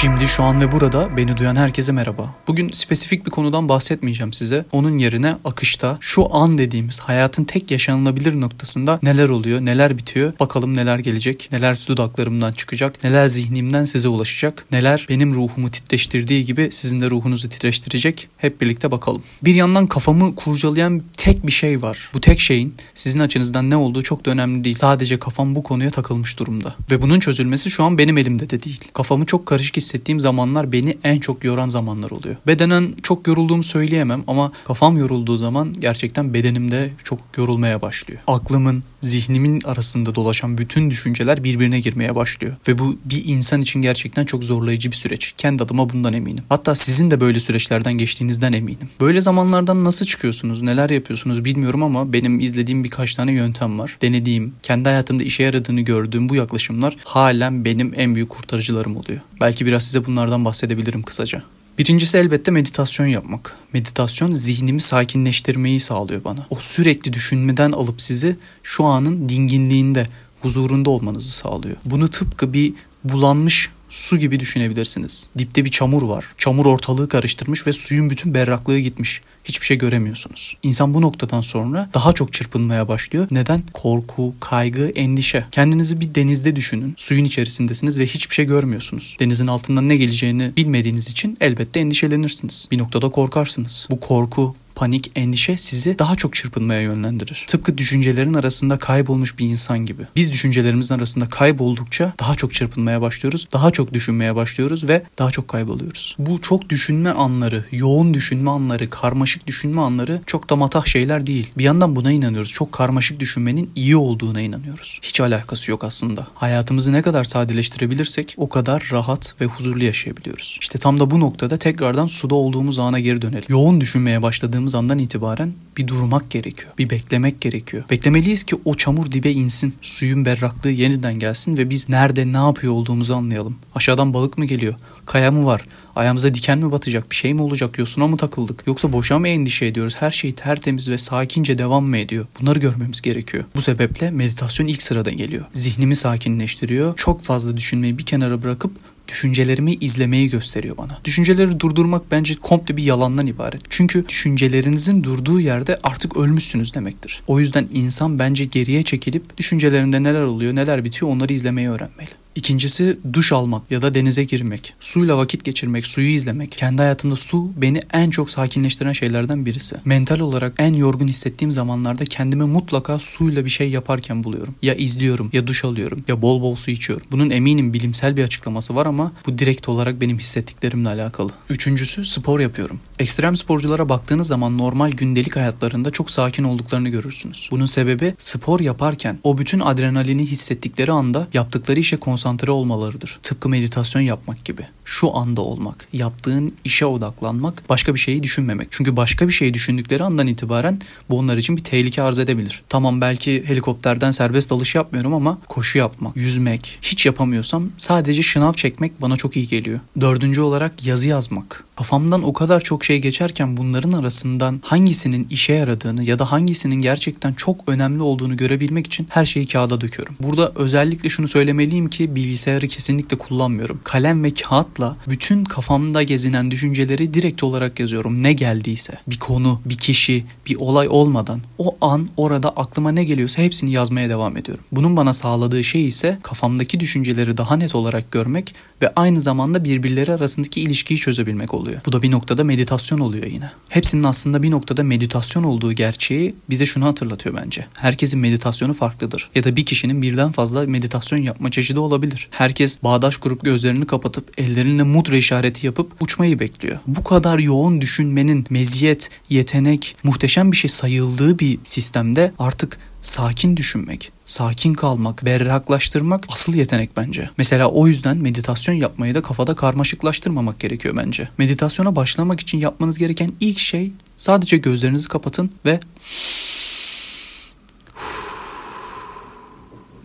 Şimdi şu an ve burada beni duyan herkese merhaba. Bugün spesifik bir konudan bahsetmeyeceğim size. Onun yerine akışta şu an dediğimiz hayatın tek yaşanılabilir noktasında neler oluyor, neler bitiyor, bakalım neler gelecek, neler dudaklarımdan çıkacak, neler zihnimden size ulaşacak, neler benim ruhumu titreştirdiği gibi sizin de ruhunuzu titreştirecek. Hep birlikte bakalım. Bir yandan kafamı kurcalayan tek bir şey var. Bu tek şeyin sizin açınızdan ne olduğu çok da önemli değil. Sadece kafam bu konuya takılmış durumda. Ve bunun çözülmesi şu an benim elimde de değil. Kafamı çok karışık hissettiğim zamanlar beni en çok yoran zamanlar oluyor. Bedenen çok yorulduğumu söyleyemem ama kafam yorulduğu zaman gerçekten bedenimde çok yorulmaya başlıyor. Aklımın, zihnimin arasında dolaşan bütün düşünceler birbirine girmeye başlıyor. Ve bu bir insan için gerçekten çok zorlayıcı bir süreç. Kendi adıma bundan eminim. Hatta sizin de böyle süreçlerden geçtiğinizden eminim. Böyle zamanlardan nasıl çıkıyorsunuz, neler yapıyorsunuz bilmiyorum ama benim izlediğim birkaç tane yöntem var. Denediğim, kendi hayatımda işe yaradığını gördüğüm bu yaklaşımlar halen benim en büyük kurtarıcılarım oluyor. Belki biraz size bunlardan bahsedebilirim kısaca. Birincisi elbette meditasyon yapmak. Meditasyon zihnimi sakinleştirmeyi sağlıyor bana. O sürekli düşünmeden alıp sizi şu anın dinginliğinde, huzurunda olmanızı sağlıyor. Bunu tıpkı bir bulanmış su gibi düşünebilirsiniz. Dipte bir çamur var. Çamur ortalığı karıştırmış ve suyun bütün berraklığı gitmiş. Hiçbir şey göremiyorsunuz. İnsan bu noktadan sonra daha çok çırpınmaya başlıyor. Neden? Korku, kaygı, endişe. Kendinizi bir denizde düşünün. Suyun içerisindesiniz ve hiçbir şey görmüyorsunuz. Denizin altından ne geleceğini bilmediğiniz için elbette endişelenirsiniz. Bir noktada korkarsınız. Bu korku, panik, endişe sizi daha çok çırpınmaya yönlendirir. Tıpkı düşüncelerin arasında kaybolmuş bir insan gibi. Biz düşüncelerimizin arasında kayboldukça daha çok çırpınmaya başlıyoruz, daha çok düşünmeye başlıyoruz ve daha çok kayboluyoruz. Bu çok düşünme anları, yoğun düşünme anları, karmaşık düşünme anları çok da matah şeyler değil. Bir yandan buna inanıyoruz. Çok karmaşık düşünmenin iyi olduğuna inanıyoruz. Hiç alakası yok aslında. Hayatımızı ne kadar sadeleştirebilirsek o kadar rahat ve huzurlu yaşayabiliyoruz. İşte tam da bu noktada tekrardan suda olduğumuz ana geri dönelim. Yoğun düşünmeye başladığımız andan itibaren bir durmak gerekiyor. Bir beklemek gerekiyor. Beklemeliyiz ki o çamur dibe insin. Suyun berraklığı yeniden gelsin ve biz nerede ne yapıyor olduğumuzu anlayalım. Aşağıdan balık mı geliyor? Kaya mı var? Ayağımıza diken mi batacak? Bir şey mi olacak? Yosuna mı takıldık? Yoksa boşa mı endişe ediyoruz? Her şey tertemiz ve sakince devam mı ediyor? Bunları görmemiz gerekiyor. Bu sebeple meditasyon ilk sırada geliyor. Zihnimi sakinleştiriyor. Çok fazla düşünmeyi bir kenara bırakıp düşüncelerimi izlemeyi gösteriyor bana. Düşünceleri durdurmak bence komple bir yalandan ibaret. Çünkü düşüncelerinizin durduğu yerde artık ölmüşsünüz demektir. O yüzden insan bence geriye çekilip düşüncelerinde neler oluyor, neler bitiyor onları izlemeyi öğrenmeli. İkincisi duş almak ya da denize girmek. Suyla vakit geçirmek, suyu izlemek. Kendi hayatımda su beni en çok sakinleştiren şeylerden birisi. Mental olarak en yorgun hissettiğim zamanlarda kendimi mutlaka suyla bir şey yaparken buluyorum. Ya izliyorum, ya duş alıyorum, ya bol bol su içiyorum. Bunun eminim bilimsel bir açıklaması var ama bu direkt olarak benim hissettiklerimle alakalı. Üçüncüsü spor yapıyorum. Ekstrem sporculara baktığınız zaman normal gündelik hayatlarında çok sakin olduklarını görürsünüz. Bunun sebebi spor yaparken o bütün adrenalini hissettikleri anda yaptıkları işe konsantre olmalarıdır. Tıpkı meditasyon yapmak gibi. Şu anda olmak, yaptığın işe odaklanmak, başka bir şeyi düşünmemek. Çünkü başka bir şeyi düşündükleri andan itibaren bu onlar için bir tehlike arz edebilir. Tamam belki helikopterden serbest dalış yapmıyorum ama koşu yapmak, yüzmek, hiç yapamıyorsam sadece şınav çekmek bana çok iyi geliyor. Dördüncü olarak yazı yazmak. Kafamdan o kadar çok şey geçerken bunların arasından hangisinin işe yaradığını ya da hangisinin gerçekten çok önemli olduğunu görebilmek için her şeyi kağıda döküyorum. Burada özellikle şunu söylemeliyim ki bilgisayarı kesinlikle kullanmıyorum. Kalem ve kağıtla bütün kafamda gezinen düşünceleri direkt olarak yazıyorum. Ne geldiyse. Bir konu, bir kişi, bir olay olmadan o an orada aklıma ne geliyorsa hepsini yazmaya devam ediyorum. Bunun bana sağladığı şey ise kafamdaki düşünceleri daha net olarak görmek ve aynı zamanda birbirleri arasındaki ilişkiyi çözebilmek oluyor. Bu da bir noktada meditasyon oluyor yine. Hepsinin aslında bir noktada meditasyon olduğu gerçeği bize şunu hatırlatıyor bence. Herkesin meditasyonu farklıdır. Ya da bir kişinin birden fazla meditasyon yapma çeşidi olabilir. Herkes bağdaş kurup gözlerini kapatıp ellerine mudra işareti yapıp uçmayı bekliyor. Bu kadar yoğun düşünmenin meziyet, yetenek, muhteşem bir şey sayıldığı bir sistemde artık sakin düşünmek, sakin kalmak, berraklaştırmak asıl yetenek bence. Mesela o yüzden meditasyon yapmayı da kafada karmaşıklaştırmamak gerekiyor bence. Meditasyona başlamak için yapmanız gereken ilk şey sadece gözlerinizi kapatın ve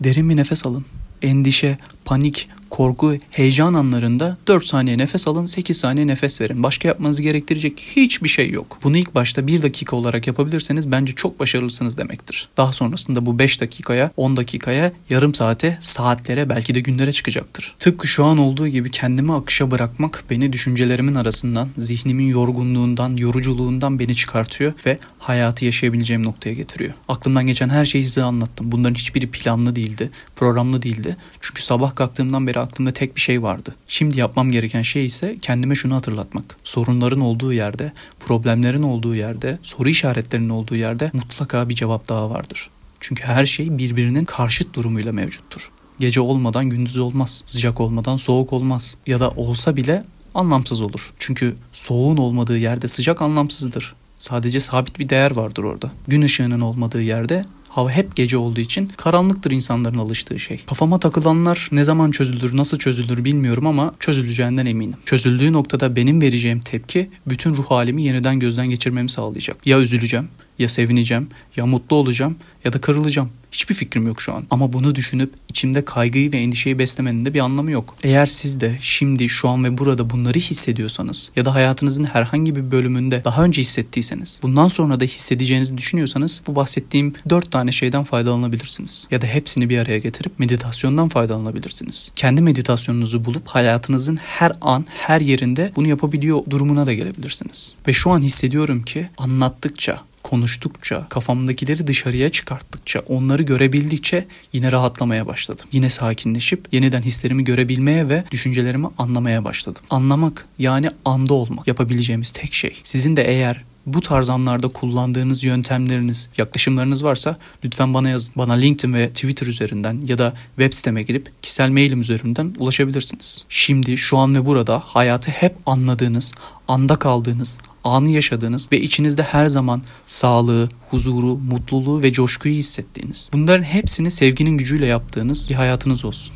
derin bir nefes alın. Endişe, panik, korku, heyecan anlarında 4 saniye nefes alın, 8 saniye nefes verin. Başka yapmanızı gerektirecek hiçbir şey yok. Bunu ilk başta 1 dakika olarak yapabilirseniz bence çok başarılısınız demektir. Daha sonrasında bu 5 dakikaya, 10 dakikaya, yarım saate, saatlere belki de günlere çıkacaktır. Tıpkı şu an olduğu gibi kendimi akışa bırakmak beni düşüncelerimin arasından, zihnimin yorgunluğundan, yoruculuğundan beni çıkartıyor ve hayatı yaşayabileceğim noktaya getiriyor. Aklımdan geçen her şeyi size anlattım. Bunların hiçbiri planlı değildi, programlı değildi. Çünkü sabah kalktığımdan beri aklımda tek bir şey vardı. Şimdi yapmam gereken şey ise kendime şunu hatırlatmak. Sorunların olduğu yerde, problemlerin olduğu yerde, soru işaretlerinin olduğu yerde mutlaka bir cevap daha vardır. Çünkü her şey birbirinin karşıt durumuyla mevcuttur. Gece olmadan gündüz olmaz. Sıcak olmadan soğuk olmaz. Ya da olsa bile anlamsız olur. Çünkü soğuğun olmadığı yerde sıcak anlamsızdır. Sadece sabit bir değer vardır orada. Gün ışığının olmadığı yerde Hava hep gece olduğu için karanlıktır insanların alıştığı şey. Kafama takılanlar ne zaman çözülür, nasıl çözülür bilmiyorum ama çözüleceğinden eminim. Çözüldüğü noktada benim vereceğim tepki bütün ruh halimi yeniden gözden geçirmemi sağlayacak. Ya üzüleceğim, ya sevineceğim, ya mutlu olacağım ya da kırılacağım. Hiçbir fikrim yok şu an. Ama bunu düşünüp içimde kaygıyı ve endişeyi beslemenin de bir anlamı yok. Eğer siz de şimdi, şu an ve burada bunları hissediyorsanız ya da hayatınızın herhangi bir bölümünde daha önce hissettiyseniz, bundan sonra da hissedeceğinizi düşünüyorsanız bu bahsettiğim dört tane şeyden faydalanabilirsiniz. Ya da hepsini bir araya getirip meditasyondan faydalanabilirsiniz. Kendi meditasyonunuzu bulup hayatınızın her an, her yerinde bunu yapabiliyor durumuna da gelebilirsiniz. Ve şu an hissediyorum ki anlattıkça, konuştukça, kafamdakileri dışarıya çıkarttıkça, onları görebildikçe yine rahatlamaya başladım. Yine sakinleşip yeniden hislerimi görebilmeye ve düşüncelerimi anlamaya başladım. Anlamak yani anda olmak yapabileceğimiz tek şey. Sizin de eğer bu tarz anlarda kullandığınız yöntemleriniz, yaklaşımlarınız varsa lütfen bana yazın. Bana LinkedIn ve Twitter üzerinden ya da web siteme girip kişisel mailim üzerinden ulaşabilirsiniz. Şimdi, şu an ve burada hayatı hep anladığınız, anda kaldığınız, anı yaşadığınız ve içinizde her zaman sağlığı, huzuru, mutluluğu ve coşkuyu hissettiğiniz. Bunların hepsini sevginin gücüyle yaptığınız bir hayatınız olsun.